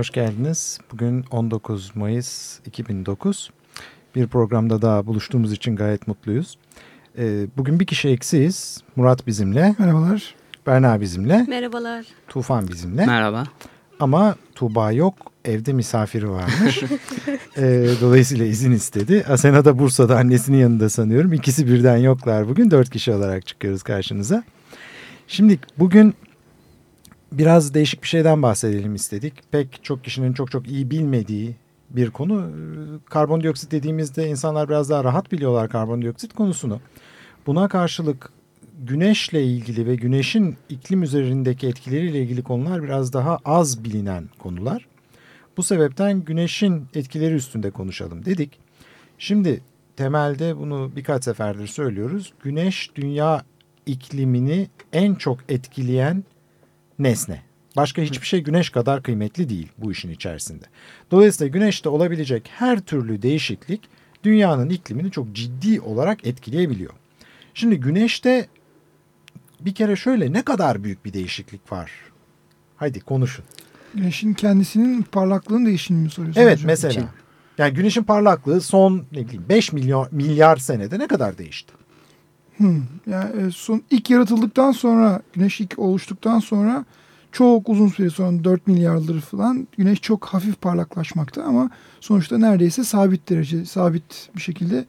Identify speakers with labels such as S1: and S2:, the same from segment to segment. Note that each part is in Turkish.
S1: Hoş geldiniz. Bugün 19 Mayıs 2009. Bir programda daha buluştuğumuz için gayet mutluyuz. Ee, bugün bir kişi eksiyiz. Murat bizimle.
S2: Merhabalar.
S1: Berna bizimle.
S3: Merhabalar.
S1: Tufan bizimle.
S4: Merhaba.
S1: Ama Tuğba yok. Evde misafiri varmış. ee, dolayısıyla izin istedi. Asena da Bursa'da annesinin yanında sanıyorum. İkisi birden yoklar bugün. Dört kişi olarak çıkıyoruz karşınıza. Şimdi bugün biraz değişik bir şeyden bahsedelim istedik. Pek çok kişinin çok çok iyi bilmediği bir konu. Karbondioksit dediğimizde insanlar biraz daha rahat biliyorlar karbondioksit konusunu. Buna karşılık güneşle ilgili ve güneşin iklim üzerindeki etkileriyle ilgili konular biraz daha az bilinen konular. Bu sebepten güneşin etkileri üstünde konuşalım dedik. Şimdi temelde bunu birkaç seferdir söylüyoruz. Güneş dünya iklimini en çok etkileyen nesne. Başka hiçbir şey güneş kadar kıymetli değil bu işin içerisinde. Dolayısıyla güneşte olabilecek her türlü değişiklik dünyanın iklimini çok ciddi olarak etkileyebiliyor. Şimdi güneşte bir kere şöyle ne kadar büyük bir değişiklik var? Haydi konuşun.
S2: Güneşin kendisinin parlaklığının değişimini mi soruyorsunuz?
S1: Evet
S2: hocam?
S1: mesela. Yani güneşin parlaklığı son ne bileyim 5 milyon milyar senede ne kadar değişti?
S2: Hmm. Yani e, son ilk yaratıldıktan sonra güneş ilk oluştuktan sonra çok uzun süre sonra 4 milyardır falan güneş çok hafif parlaklaşmakta ama sonuçta neredeyse sabit derece sabit bir şekilde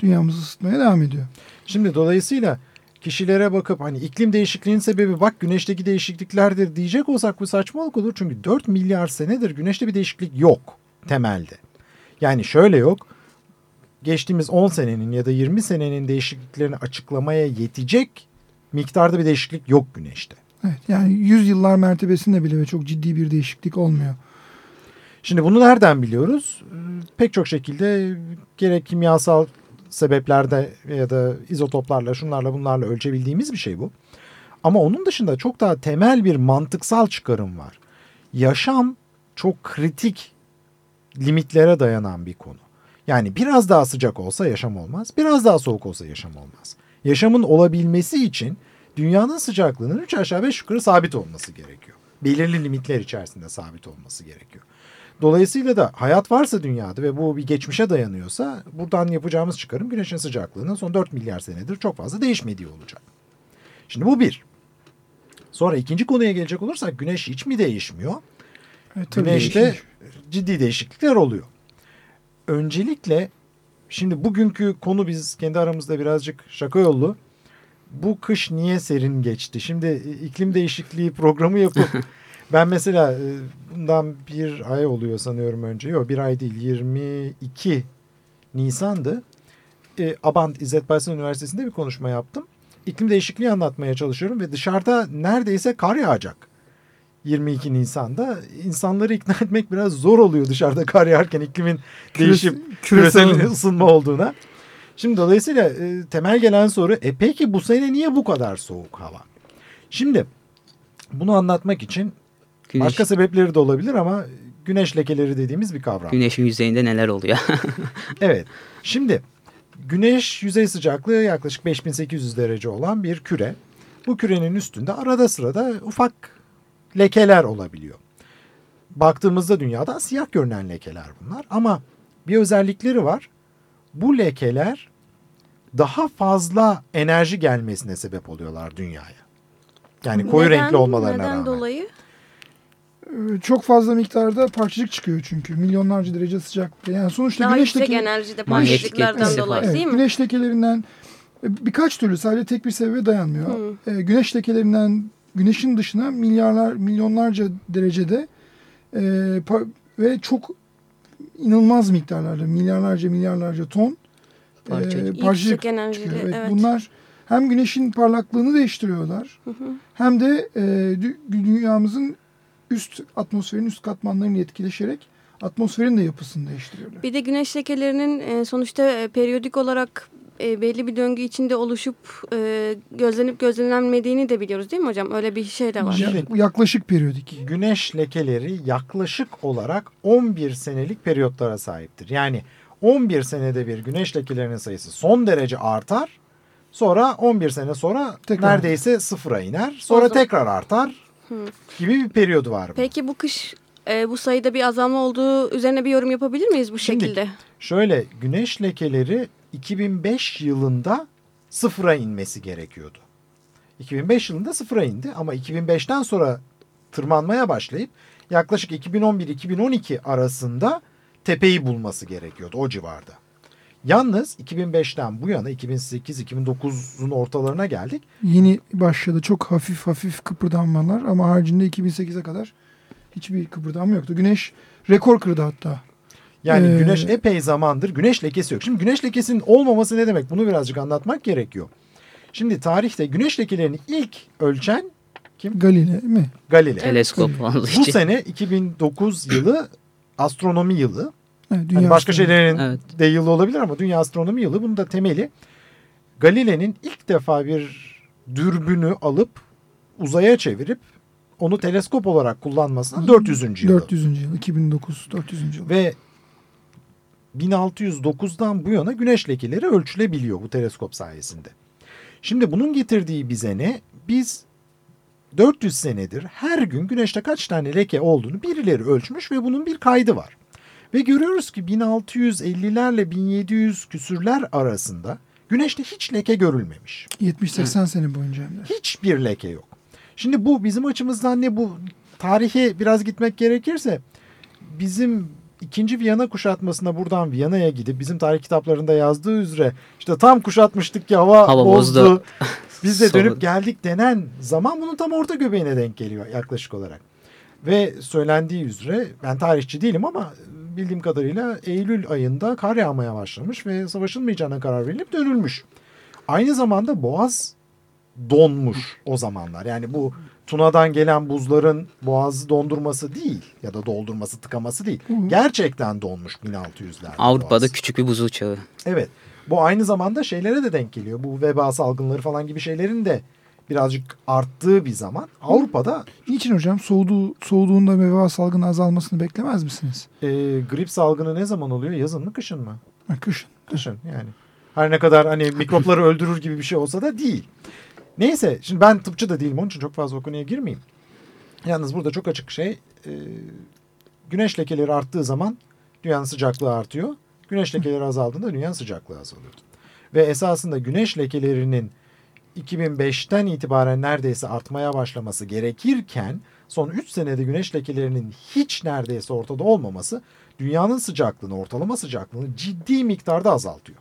S2: dünyamızı ısıtmaya devam ediyor.
S1: Şimdi dolayısıyla kişilere bakıp hani iklim değişikliğinin sebebi bak güneşteki değişikliklerdir diyecek olsak bu saçmalık olur. Çünkü 4 milyar senedir güneşte bir değişiklik yok temelde. Yani şöyle yok. Geçtiğimiz 10 senenin ya da 20 senenin değişikliklerini açıklamaya yetecek miktarda bir değişiklik yok güneşte.
S2: Evet, yani 100 yıllar mertebesinde bile ve çok ciddi bir değişiklik olmuyor.
S1: Şimdi bunu nereden biliyoruz? Pek çok şekilde gerek kimyasal sebeplerde ya da izotoplarla şunlarla bunlarla ölçebildiğimiz bir şey bu. Ama onun dışında çok daha temel bir mantıksal çıkarım var. Yaşam çok kritik limitlere dayanan bir konu. Yani biraz daha sıcak olsa yaşam olmaz, biraz daha soğuk olsa yaşam olmaz. Yaşamın olabilmesi için dünyanın sıcaklığının 3 aşağı 5 yukarı sabit olması gerekiyor. Belirli limitler içerisinde sabit olması gerekiyor. Dolayısıyla da hayat varsa dünyada ve bu bir geçmişe dayanıyorsa buradan yapacağımız çıkarım güneşin sıcaklığının son 4 milyar senedir çok fazla değişmediği olacak. Şimdi bu bir. Sonra ikinci konuya gelecek olursak güneş hiç mi değişmiyor?
S2: Evet,
S1: Güneşte
S2: değişik.
S1: ciddi değişiklikler oluyor. Öncelikle şimdi bugünkü konu biz kendi aramızda birazcık şaka yollu. Bu kış niye serin geçti? Şimdi iklim değişikliği programı yapıp ben mesela e, bundan bir ay oluyor sanıyorum önce. Yok bir ay değil 22 Nisan'dı. E, Abant İzzet Baysal Üniversitesi'nde bir konuşma yaptım. İklim değişikliği anlatmaya çalışıyorum ve dışarıda neredeyse kar yağacak. 22 Nisan'da insanları ikna etmek biraz zor oluyor dışarıda kar yağarken iklimin değişip küresel
S2: küresel-
S1: ısınma olduğuna. Şimdi dolayısıyla e, temel gelen soru e peki bu sene niye bu kadar soğuk hava? Şimdi bunu anlatmak için
S4: Güneş,
S1: başka sebepleri de olabilir ama güneş lekeleri dediğimiz bir kavram.
S4: güneşin yüzeyinde neler oluyor?
S1: Evet. Şimdi güneş yüzey sıcaklığı yaklaşık 5800 derece olan bir küre. Bu kürenin üstünde arada sırada ufak lekeler olabiliyor. Baktığımızda dünyada siyah görünen lekeler bunlar ama bir özellikleri var. Bu lekeler daha fazla enerji gelmesine sebep oluyorlar dünyaya. Yani koyu
S3: Neden?
S1: renkli olmalarına
S3: Neden
S1: rağmen.
S3: dolayı?
S2: Ee, Çok fazla miktarda parçacık çıkıyor çünkü milyonlarca derece sıcaklıkta. Yani sonuçta
S3: Daha
S2: güneş
S3: yüksek
S2: leke-
S3: enerjide parçacıklardan
S4: etkisi
S3: dolayı.
S2: Evet,
S3: değil mi?
S2: güneş lekelerinden e, birkaç türlü sadece tek bir sebebe dayanmıyor.
S3: Hı.
S2: E, güneş lekelerinden güneşin dışına milyarlar milyonlarca derecede e, ve çok inanılmaz miktarlarda milyarlarca milyarlarca ton e,
S4: Parçacık.
S2: parçacık
S3: Yüksek enerjili,
S2: çıkıyor. Evet,
S3: evet.
S2: Bunlar hem güneşin parlaklığını değiştiriyorlar hem de e, dü- dünyamızın üst atmosferin üst katmanlarını etkileşerek atmosferin de yapısını değiştiriyorlar.
S3: Bir de güneş lekelerinin e, sonuçta e, periyodik olarak e, belli bir döngü içinde oluşup e, gözlenip gözlenmediğini de biliyoruz değil mi hocam? Öyle bir şey de var.
S2: Ya- yaklaşık periyodik.
S1: Güneş lekeleri yaklaşık olarak 11 senelik periyotlara sahiptir. Yani 11 senede bir güneş lekelerinin sayısı son derece artar. Sonra 11 sene sonra
S2: Tekrar.
S1: neredeyse sıfıra iner. Sonra
S3: O zaman-
S1: tekrar artar gibi bir periyodu var. bunun.
S3: Peki bu kış e, bu sayıda bir azalma olduğu üzerine bir yorum yapabilir miyiz bu
S1: Şimdi-
S3: şekilde?
S1: Şöyle güneş lekeleri 2005 yılında sıfıra inmesi gerekiyordu. 2005 yılında sıfıra indi ama 2005'ten sonra tırmanmaya başlayıp yaklaşık 2011-2012 arasında tepeyi bulması gerekiyordu o civarda. Yalnız 2005'ten bu yana 2008-2009'un ortalarına geldik.
S2: Yeni başladı çok hafif hafif kıpırdanmalar ama haricinde 2008'e kadar hiçbir kıpırdanma yoktu. Güneş rekor kırdı hatta.
S1: Yani
S2: Ee,
S1: güneş epey zamandır güneş lekesi yok. Şimdi güneş lekesinin olmaması ne demek? Bunu birazcık anlatmak gerekiyor. Şimdi tarihte güneş lekelerini ilk ölçen
S2: Galile mi?
S1: Galile.
S4: Teleskop
S1: Bu sene 2009 yılı astronomi yılı.
S2: Evet,
S1: Hani başka
S2: astronomi.
S1: şeylerin
S4: Evet.
S1: de yılı olabilir ama dünya astronomi yılı. Bunun da temeli Galile'nin ilk defa bir dürbünü alıp uzaya çevirip onu teleskop olarak kullanmasının 400. yılı.
S2: 400. yıl 2009 400. yıl.
S1: Ve 1609'dan bu yana güneş lekeleri ölçülebiliyor bu teleskop sayesinde. Şimdi bunun getirdiği bize ne? Biz 400 senedir her gün güneşte kaç tane leke olduğunu birileri ölçmüş ve bunun bir kaydı var. Ve görüyoruz ki 1650'lerle 1700 küsürler arasında güneşte hiç leke görülmemiş.
S2: 70-80 sene boyunca.
S1: Hiçbir leke yok. Şimdi bu bizim açımızdan ne bu tarihe biraz gitmek gerekirse bizim ikinci Viyana kuşatmasına buradan Viyana'ya gidip bizim tarih kitaplarında yazdığı üzere işte tam kuşatmıştık ki hava,
S4: Hava
S1: bozdu.
S4: bozdu.
S1: Biz de dönüp geldik denen zaman bunun tam orta göbeğine denk geliyor yaklaşık olarak. Ve söylendiği üzere ben tarihçi değilim ama bildiğim kadarıyla Eylül ayında kar yağmaya başlamış ve savaşılmayacağına karar verilip dönülmüş. Aynı zamanda Boğaz donmuş o zamanlar. Yani bu Tuna'dan gelen buzların Boğaz'ı dondurması değil ya da doldurması tıkaması değil. Gerçekten donmuş 1600'lerde.
S4: Avrupa'da
S1: Boğaz.
S4: küçük bir buzul çağı.
S1: Evet. Bu aynı zamanda şeylere de denk geliyor. Bu veba salgınları falan gibi şeylerin de birazcık arttığı bir zaman Avrupa'da
S2: Niçin hocam? Soğuduğu, soğuduğunda veba salgını azalmasını beklemez misiniz?
S1: e, grip salgını ne zaman oluyor? Yazın mı kışın mı?
S2: Ha, kışın.
S1: Kışın yani. Her ne kadar hani mikropları öldürür gibi bir şey olsa da değil. Neyse şimdi ben tıpçı da değilim onun için çok fazla o konuya girmeyeyim. Yalnız burada çok açık şey e, güneş lekeleri arttığı zaman dünyanın sıcaklığı artıyor. Güneş lekeleri azaldığında dünyanın sıcaklığı azalıyor. Ve esasında güneş lekelerinin 2005'ten itibaren neredeyse artmaya başlaması gerekirken son 3 senede güneş lekelerinin hiç neredeyse ortada olmaması dünyanın sıcaklığını, ortalama sıcaklığını ciddi miktarda azaltıyor.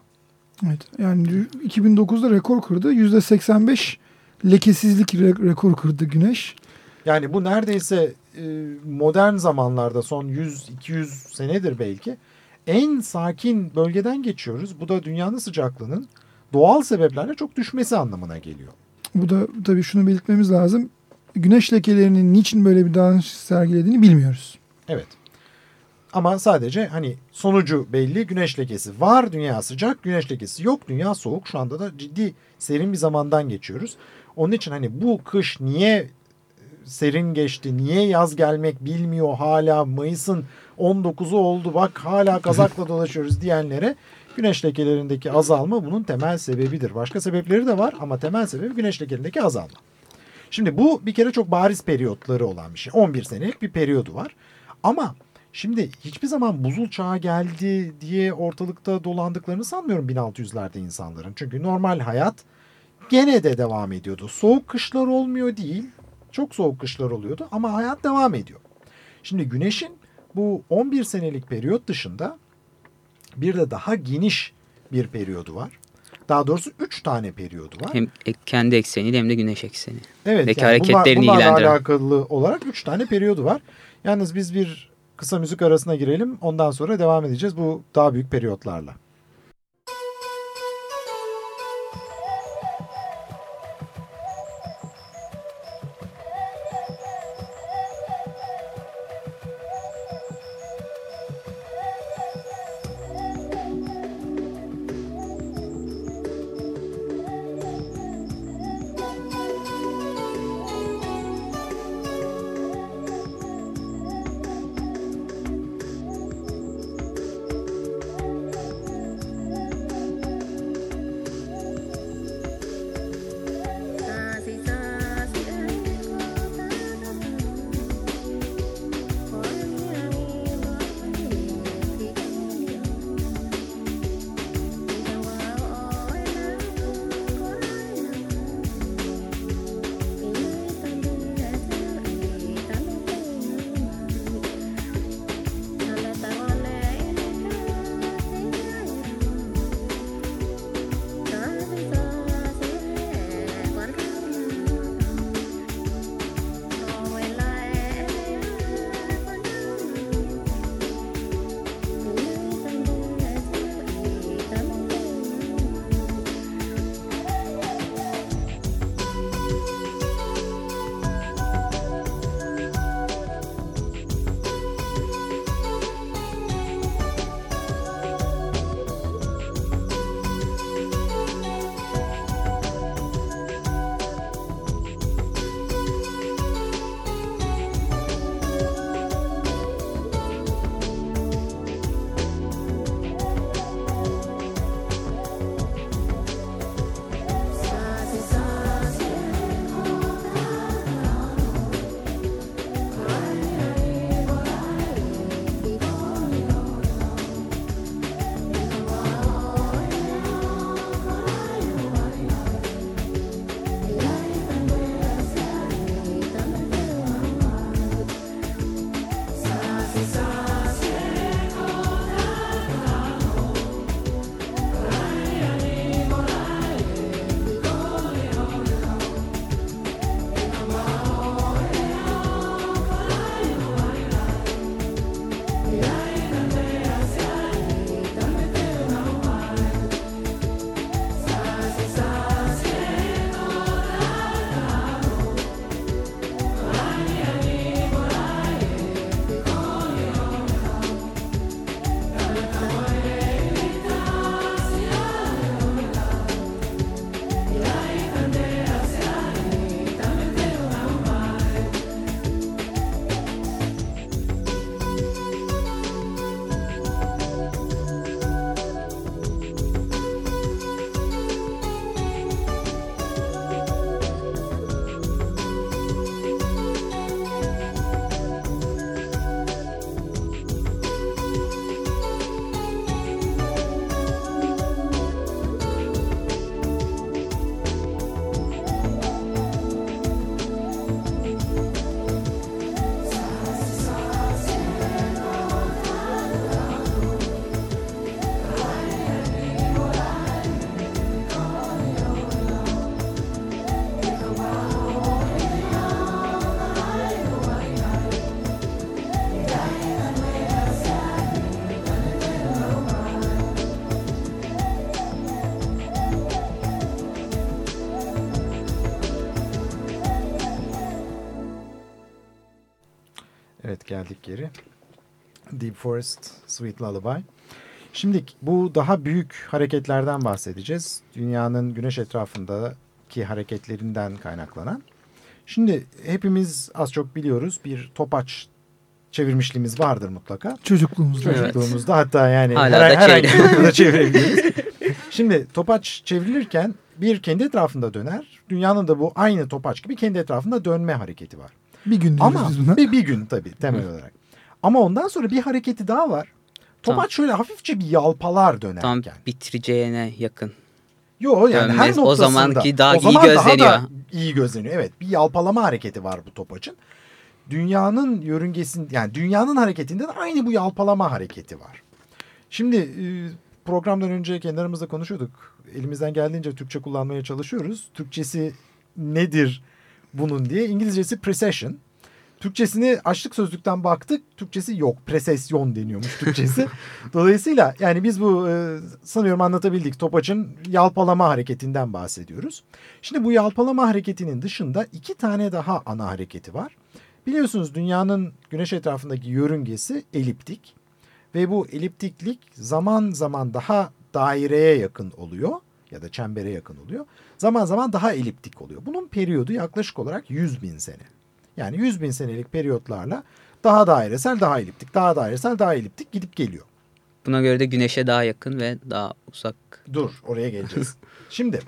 S2: Evet. Yani 2009'da rekor kırdı. %85 lekesizlik re- rekor kırdı Güneş.
S1: Yani bu neredeyse e, modern zamanlarda son 100-200 senedir belki en sakin bölgeden geçiyoruz. Bu da dünyanın sıcaklığının doğal sebeplerle çok düşmesi anlamına geliyor.
S2: Bu da tabii şunu belirtmemiz lazım. Güneş lekelerinin niçin böyle bir davranış sergilediğini bilmiyoruz.
S1: Evet. Ama sadece hani sonucu belli. Güneş lekesi var, dünya sıcak. Güneş lekesi yok, dünya soğuk. Şu anda da ciddi serin bir zamandan geçiyoruz. Onun için hani bu kış niye serin geçti, niye yaz gelmek bilmiyor hala Mayıs'ın 19'u oldu bak hala kazakla dolaşıyoruz diyenlere güneş lekelerindeki azalma bunun temel sebebidir. Başka sebepleri de var ama temel sebebi güneş lekelerindeki azalma. Şimdi bu bir kere çok bariz periyotları olan bir şey. 11 senelik bir periyodu var. Ama şimdi hiçbir zaman buzul çağı geldi diye ortalıkta dolandıklarını sanmıyorum 1600'lerde insanların. Çünkü normal hayat gene de devam ediyordu. Soğuk kışlar olmuyor değil. Çok soğuk kışlar oluyordu ama hayat devam ediyor. Şimdi güneşin bu 11 senelik periyot dışında bir de daha geniş bir periyodu var. Daha doğrusu 3 tane periyodu var.
S4: Hem kendi ekseniyle hem de güneş ekseni.
S1: Evet,
S4: Deki
S1: yani
S4: hareketlerini
S1: bunlar, bunlarla
S4: ilgilendiren.
S1: alakalı olarak 3 tane periyodu var. Yalnız biz bir kısa müzik arasına girelim. Ondan sonra devam edeceğiz bu daha büyük periyotlarla. Evet geri. Deep Forest Sweet Lullaby. Şimdi bu daha büyük hareketlerden bahsedeceğiz. Dünyanın güneş etrafındaki hareketlerinden kaynaklanan. Şimdi hepimiz az çok biliyoruz bir topaç çevirmişliğimiz vardır mutlaka.
S2: Çocukluğumuzda.
S4: Evet.
S1: Çocukluğumuzda hatta yani
S4: Hala
S1: her,
S4: çeviriyor.
S1: noktada çevirebiliriz. Şimdi topaç çevrilirken bir kendi etrafında döner. Dünyanın da bu aynı topaç gibi kendi etrafında dönme hareketi var.
S2: Bir gün diyoruz
S1: Ama
S2: biz buna.
S1: bir, bir gün tabii temel olarak. Ama ondan sonra bir hareketi daha var. Topaç
S4: Tam-
S1: şöyle hafifçe bir yalpalar dönerken.
S4: Tam bitireceğine yakın.
S1: Yo yani her
S4: Dönmez. O
S1: noktasında.
S4: zamanki daha
S1: o
S4: iyi
S1: zaman Daha
S4: gözleniyor.
S1: da iyi gözleniyor. Evet bir yalpalama hareketi var bu topaçın. Dünyanın yörüngesin yani dünyanın hareketinde de aynı bu yalpalama hareketi var. Şimdi e, programdan önce kendi aramızda konuşuyorduk. Elimizden geldiğince Türkçe kullanmaya çalışıyoruz. Türkçesi nedir bunun diye. İngilizcesi precession. Türkçesini açlık sözlükten baktık. Türkçesi yok. Presesyon deniyormuş Türkçesi. Dolayısıyla yani biz bu e, sanıyorum anlatabildik. Topaç'ın yalpalama hareketinden bahsediyoruz. Şimdi bu yalpalama hareketinin dışında iki tane daha ana hareketi var. Biliyorsunuz dünyanın güneş etrafındaki yörüngesi eliptik. Ve bu eliptiklik zaman zaman daha daireye yakın oluyor ya da çembere yakın oluyor. Zaman zaman daha eliptik oluyor. Bunun periyodu yaklaşık olarak 100 bin sene. Yani 100 bin senelik periyotlarla daha dairesel, daha eliptik, daha dairesel, daha eliptik gidip geliyor.
S4: Buna göre de güneşe daha yakın ve daha uzak.
S1: Dur oraya geleceğiz. Şimdi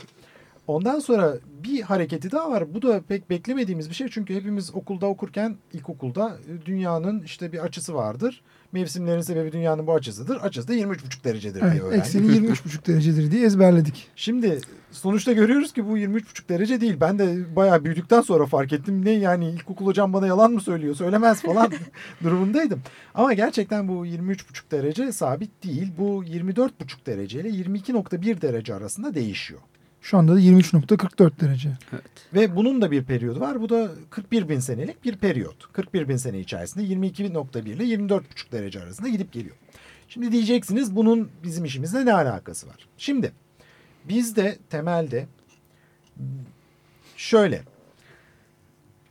S1: ondan sonra bir hareketi daha var. Bu da pek beklemediğimiz bir şey. Çünkü hepimiz okulda okurken ilkokulda e, dünyanın işte bir açısı vardır. Mevsimlerin sebebi dünyanın bu açısıdır. Açısı da 23,5 derecedir diye
S2: Evet,
S1: öğrendik.
S2: ekseni 23,5 derecedir diye ezberledik.
S1: Şimdi sonuçta görüyoruz ki bu 23,5 derece değil. Ben de bayağı büyüdükten sonra fark ettim. Ne yani ilkokul hocam bana yalan mı söylüyor? Söylemez falan durumundaydım. Ama gerçekten bu 23,5 derece sabit değil. Bu 24,5 derece ile 22,1 derece arasında değişiyor.
S2: Şu anda da 23.44 derece.
S4: Evet.
S1: Ve bunun da bir periyodu var. Bu da 41 bin senelik bir periyot. 41 bin sene içerisinde 22.1 ile 24,5 derece arasında gidip geliyor. Şimdi diyeceksiniz bunun bizim işimizle ne alakası var? Şimdi bizde temelde şöyle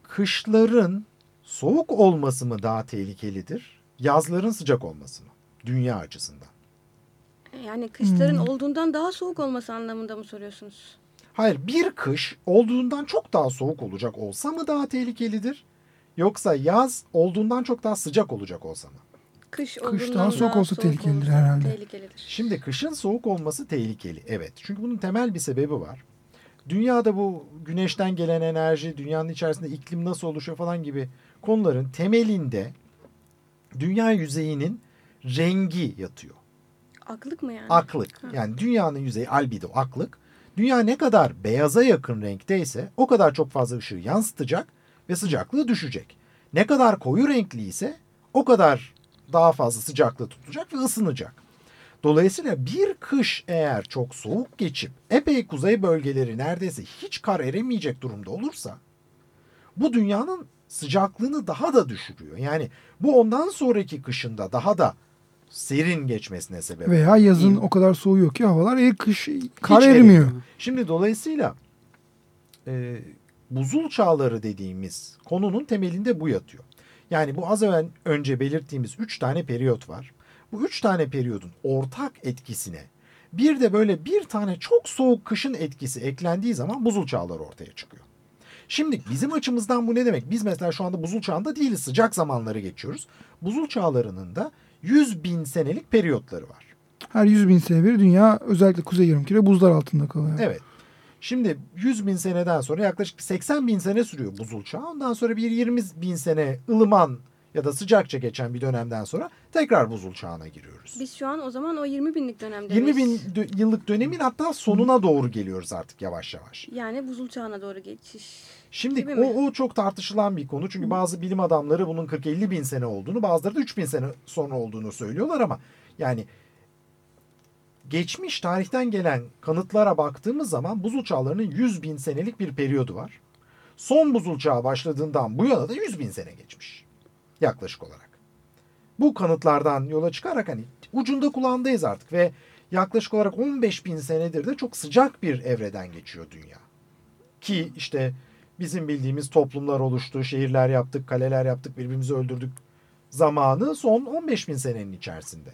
S1: kışların soğuk olması mı daha tehlikelidir? Yazların sıcak olması mı? Dünya açısından.
S3: Yani kışların
S2: Hmm.
S3: olduğundan daha soğuk olması anlamında mı soruyorsunuz?
S1: Hayır bir kış olduğundan çok daha soğuk olacak olsa mı daha tehlikelidir? Yoksa yaz olduğundan çok daha sıcak olacak olsa mı?
S3: Kış,
S2: daha
S3: olduğundan
S2: soğuk olsa tehlikelidir
S3: olursa
S2: herhalde.
S3: Tehlikelidir.
S1: Şimdi kışın soğuk olması tehlikeli. Evet. Çünkü bunun temel bir sebebi var. Dünyada bu güneşten gelen enerji, dünyanın içerisinde iklim nasıl oluşuyor falan gibi konuların temelinde dünya yüzeyinin rengi yatıyor.
S3: Aklık mı yani?
S1: Aklık. Yani dünyanın yüzeyi albedo aklık. Dünya ne kadar beyaza yakın renkteyse o kadar çok fazla ışığı yansıtacak ve sıcaklığı düşecek. Ne kadar koyu renkli ise o kadar daha fazla sıcaklığı tutacak ve ısınacak. Dolayısıyla bir kış eğer çok soğuk geçip epey kuzey bölgeleri neredeyse hiç kar eremeyecek durumda olursa bu dünyanın sıcaklığını daha da düşürüyor. Yani bu ondan sonraki kışında daha da serin geçmesine sebep
S2: Veya yazın
S4: İyi.
S2: o kadar soğuyor ki havalar e, kış kar
S1: Hiç
S2: erimiyor.
S1: erimiyor. Şimdi dolayısıyla e, buzul çağları dediğimiz konunun temelinde bu yatıyor. Yani bu az evvel önce belirttiğimiz üç tane periyot var. Bu üç tane periyodun ortak etkisine bir de böyle bir tane çok soğuk kışın etkisi eklendiği zaman buzul çağları ortaya çıkıyor. Şimdi bizim açımızdan bu ne demek? Biz mesela şu anda buzul çağında değiliz. Sıcak zamanları geçiyoruz. Buzul çağlarının da 100 bin senelik periyotları var.
S2: Her 100 bin sene bir dünya özellikle kuzey yarımküre buzlar altında kalıyor.
S1: Evet. Şimdi 100 bin seneden sonra yaklaşık 80 bin sene sürüyor buzul çağı. Ondan sonra bir 20 bin sene ılıman ya da sıcakça geçen bir dönemden sonra tekrar buzul çağına giriyoruz.
S3: Biz şu an o zaman o 20 binlik dönemde
S1: 20 bin yıllık dönemin hatta sonuna doğru geliyoruz artık yavaş yavaş.
S3: Yani buzul çağına doğru geçiş.
S1: Şimdi o, o çok tartışılan bir konu. Çünkü bazı bilim adamları bunun 40-50 bin sene olduğunu bazıları da 3 bin sene sonra olduğunu söylüyorlar ama yani geçmiş tarihten gelen kanıtlara baktığımız zaman buzul çağlarının 100 bin senelik bir periyodu var. Son buzul çağı başladığından bu yana da 100 bin sene geçmiş yaklaşık olarak. Bu kanıtlardan yola çıkarak hani ucunda kulağındayız artık ve yaklaşık olarak 15 bin senedir de çok sıcak bir evreden geçiyor dünya. Ki işte bizim bildiğimiz toplumlar oluştu, şehirler yaptık, kaleler yaptık, birbirimizi öldürdük zamanı son 15 bin senenin içerisinde.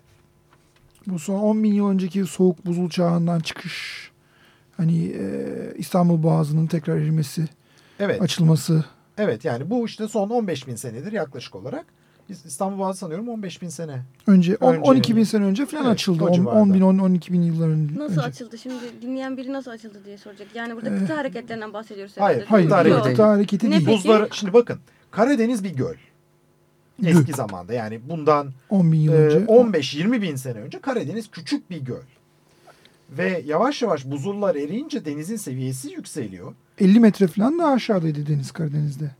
S2: Bu son 10 bin yıl önceki soğuk buzul çağından çıkış, hani e, İstanbul Boğazı'nın tekrar erimesi,
S1: Evet.
S2: açılması.
S1: Evet yani bu işte son 15 bin senedir yaklaşık olarak. İs- İstanbul Boğazı sanıyorum 15 bin sene.
S2: Önce, on-
S1: Önce
S2: 12 bin sene önce falan
S1: Evet,
S2: açıldı.
S1: o
S2: 10,
S1: civarda.
S2: 10 bin, 10, 12 bin yıllar önce.
S3: Nasıl açıldı? Şimdi dinleyen biri nasıl açıldı diye soracak. Yani burada kıta hareketlerinden bahsediyoruz.
S1: Hayır,
S3: herhalde,
S2: Hayır,
S3: değil?
S1: Kıta hareketi.
S2: kıta hareketi
S3: Ne
S2: değil.
S3: peki?
S1: Buzları şimdi bakın Karadeniz bir göl.
S2: Göl.
S1: Eski zamanda yani bundan
S2: 10 bin yıl
S1: e,
S2: önce.
S1: 15-20 bin sene önce Karadeniz küçük bir göl. Ve yavaş yavaş buzullar eriyince denizin seviyesi yükseliyor.
S2: 50 metre falan daha aşağıdaydı deniz Karadeniz'de.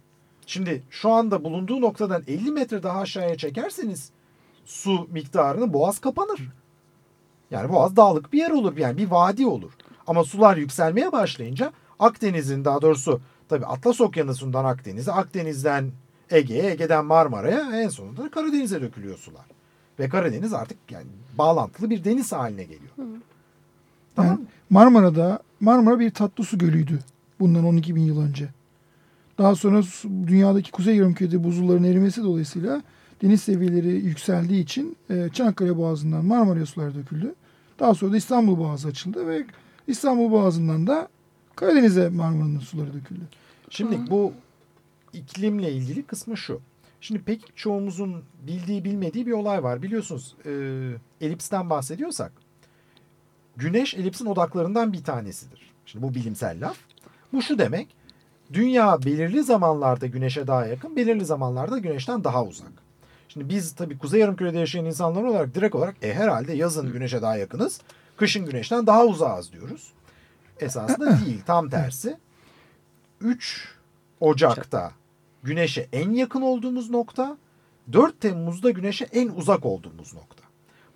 S1: Şimdi şu anda bulunduğu noktadan 50 metre daha aşağıya çekerseniz su miktarını boğaz kapanır. Yani boğaz dağlık bir yer olur yani bir vadi olur. Ama sular yükselmeye başlayınca Akdeniz'in daha doğrusu tabii Atlas Okyanusu'ndan Akdeniz'e, Akdeniz'den Ege'ye, Ege'den Marmara'ya en sonunda da Karadeniz'e dökülüyor sular. Ve Karadeniz artık yani bağlantılı bir deniz haline geliyor. Tamam mı?
S2: Marmara'da Marmara bir tatlı su gölüydü bundan 12 bin yıl önce. Daha sonra dünyadaki kuzey yarımkürede buzulların erimesi dolayısıyla deniz seviyeleri yükseldiği için e, Çanakkale Boğazı'ndan Marmara'ya sular döküldü. Daha sonra da İstanbul Boğazı açıldı ve İstanbul Boğazı'ndan da Karadeniz'e Marmara'nın suları döküldü.
S1: Şimdi bu iklimle ilgili kısmı şu. Şimdi pek çoğumuzun bildiği bilmediği bir olay var. Biliyorsunuz e, elipsten bahsediyorsak güneş elipsin odaklarından bir tanesidir. Şimdi bu bilimsel laf. Bu şu demek. Dünya belirli zamanlarda güneşe daha yakın, belirli zamanlarda güneşten daha uzak. Şimdi biz tabii kuzey yarımkürede yaşayan insanlar olarak direkt olarak e, herhalde yazın güneşe daha yakınız, kışın güneşten daha uzağız diyoruz. Esasında değil, tam tersi. 3 Ocak'ta güneşe en yakın olduğumuz nokta, 4 Temmuz'da güneşe en uzak olduğumuz nokta.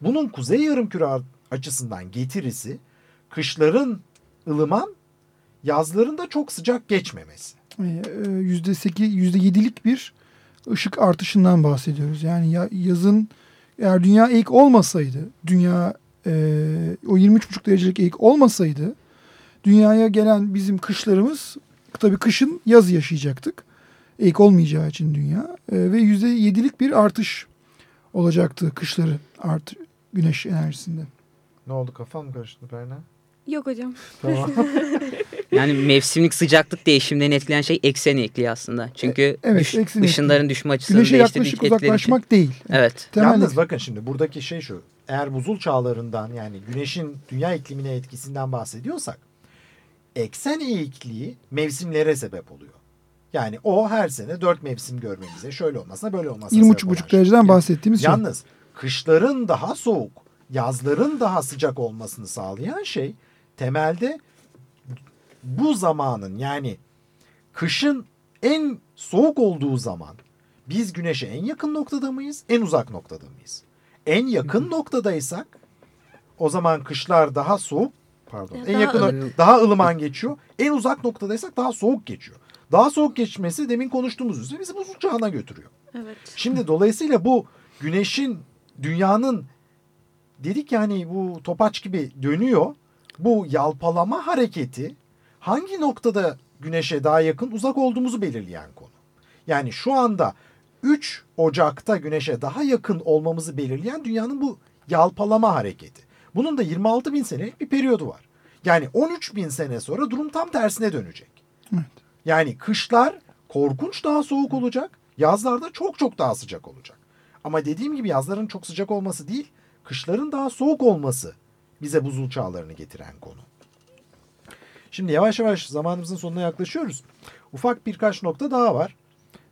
S1: Bunun kuzey yarımküre açısından getirisi kışların ılıman, yazların da çok sıcak geçmemesi.
S2: E, e, Yüzde sekiz, yüzde yedilik bir ışık artışından bahsediyoruz. Yani ya- yazın eğer dünya eğik olmasaydı, dünya e, o 23,5 derecelik eğik olmasaydı dünyaya gelen bizim kışlarımız tabii kışın yaz yaşayacaktık. Eğik olmayacağı için dünya E, ve yüzde yedilik bir artış olacaktı kışları artı güneş enerjisinde.
S1: Ne oldu kafam mı karıştı Berna?
S3: Yok hocam.
S1: Tamam.
S4: Yani mevsimlik sıcaklık değişimlerini etkileyen şey eksen ekliği aslında. Çünkü
S2: evet,
S4: düş- ışınların düşme açısını
S2: Güneşe yaklaşık uzaklaşmak değil.
S4: Evet.
S2: Temel
S1: Yalnız bakın şimdi buradaki şey şu. Eğer buzul çağlarından yani güneşin dünya iklimine etkisinden bahsediyorsak eksen eğikliği mevsimlere sebep oluyor. Yani o her sene dört mevsim görmemize şöyle olmasına böyle olmasına sebep olan
S2: 20,5
S1: şey.
S2: dereceden bahsettiğimiz şey.
S1: Yalnız kışların daha soğuk, yazların daha sıcak olmasını sağlayan şey temelde bu zamanın yani kışın en soğuk olduğu zaman biz güneşe en yakın noktada mıyız, en uzak noktada mıyız? En yakın noktadaysak o zaman kışlar daha soğuk, pardon,
S3: Ya
S1: en
S3: daha
S1: yakın
S4: ılı-
S1: daha ılıman geçiyor. En uzak noktadaysak daha soğuk geçiyor. Daha soğuk geçmesi demin konuştuğumuz üzere bizi buzul çağına götürüyor.
S3: Evet.
S1: Şimdi dolayısıyla bu güneşin dünyanın dedik yani bu topaç gibi dönüyor. Bu yalpalama hareketi hangi noktada güneşe daha yakın uzak olduğumuzu belirleyen konu. Yani şu anda 3 Ocak'ta güneşe daha yakın olmamızı belirleyen dünyanın bu yalpalama hareketi. Bunun da 26 bin senelik bir periyodu var. Yani 13 bin sene sonra durum tam tersine dönecek.
S2: Evet.
S1: Yani kışlar korkunç daha soğuk olacak. Yazlarda çok çok daha sıcak olacak. Ama dediğim gibi yazların çok sıcak olması değil, kışların daha soğuk olması bize buzul çağlarını getiren konu. Şimdi yavaş yavaş zamanımızın sonuna yaklaşıyoruz. Ufak birkaç nokta daha var.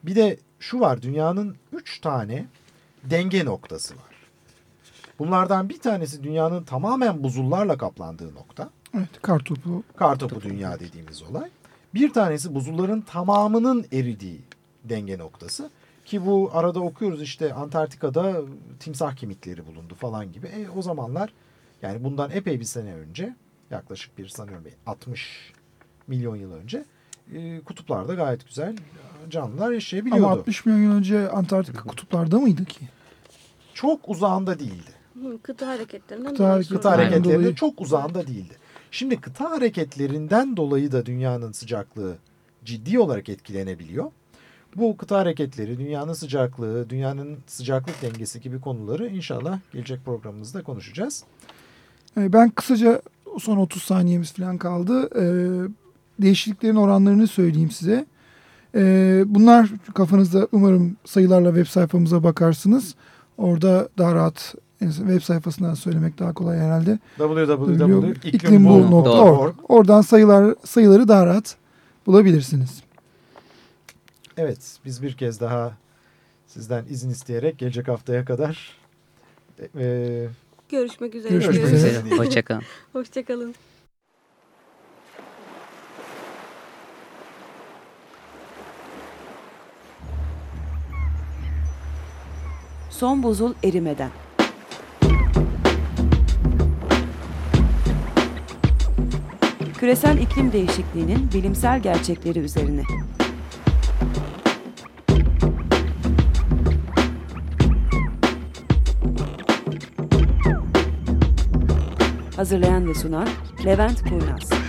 S1: Bir de şu var, dünyanın üç tane denge noktası var. Bunlardan bir tanesi dünyanın tamamen buzullarla kaplandığı nokta.
S2: Evet, kartopu.
S1: Kartopu dünya dediğimiz olay. Bir tanesi buzulların tamamının eridiği denge noktası. Ki bu arada okuyoruz işte Antarktika'da timsah kemikleri bulundu falan gibi. E, o zamanlar yani bundan epey bir sene önce yaklaşık bir sanıyorum bir 60 milyon yıl önce e, kutuplarda gayet güzel canlılar yaşayabiliyordu.
S2: Ama 60 milyon yıl önce Antarktika kutuplarda mıydı ki?
S1: Çok uzağında değildi.
S3: Kıta hareketlerinden
S2: Kıta
S3: dolayı
S2: hareketi-
S1: Kıta hareketlerinde
S2: dolayı.
S1: çok uzağında değildi. Şimdi kıta hareketlerinden dolayı da dünyanın sıcaklığı ciddi olarak etkilenebiliyor. Bu kıta hareketleri, dünyanın sıcaklığı, dünyanın sıcaklık dengesi gibi konuları inşallah gelecek programımızda konuşacağız.
S2: E, ben kısaca son 30 saniyemiz falan kaldı. E, değişikliklerin oranlarını söyleyeyim size. E, bunlar kafanızda umarım sayılarla web sayfamıza bakarsınız. Orada daha rahat web sayfasından söylemek daha kolay herhalde.
S1: www.iklimbul.org
S2: Oradan sayılar sayıları daha rahat bulabilirsiniz.
S1: Evet, biz bir kez daha sizden izin isteyerek gelecek haftaya kadar e,
S3: görüşmek üzere.
S2: Görüşmek
S4: Görüşmek
S2: üzere.
S4: üzere. Hoşçakalın.
S3: Hoşçakalın.
S5: Son buzul erimeden. Küresel iklim değişikliğinin bilimsel gerçekleri üzerine. Hazırlayan ve sunan Levent Kurnaz.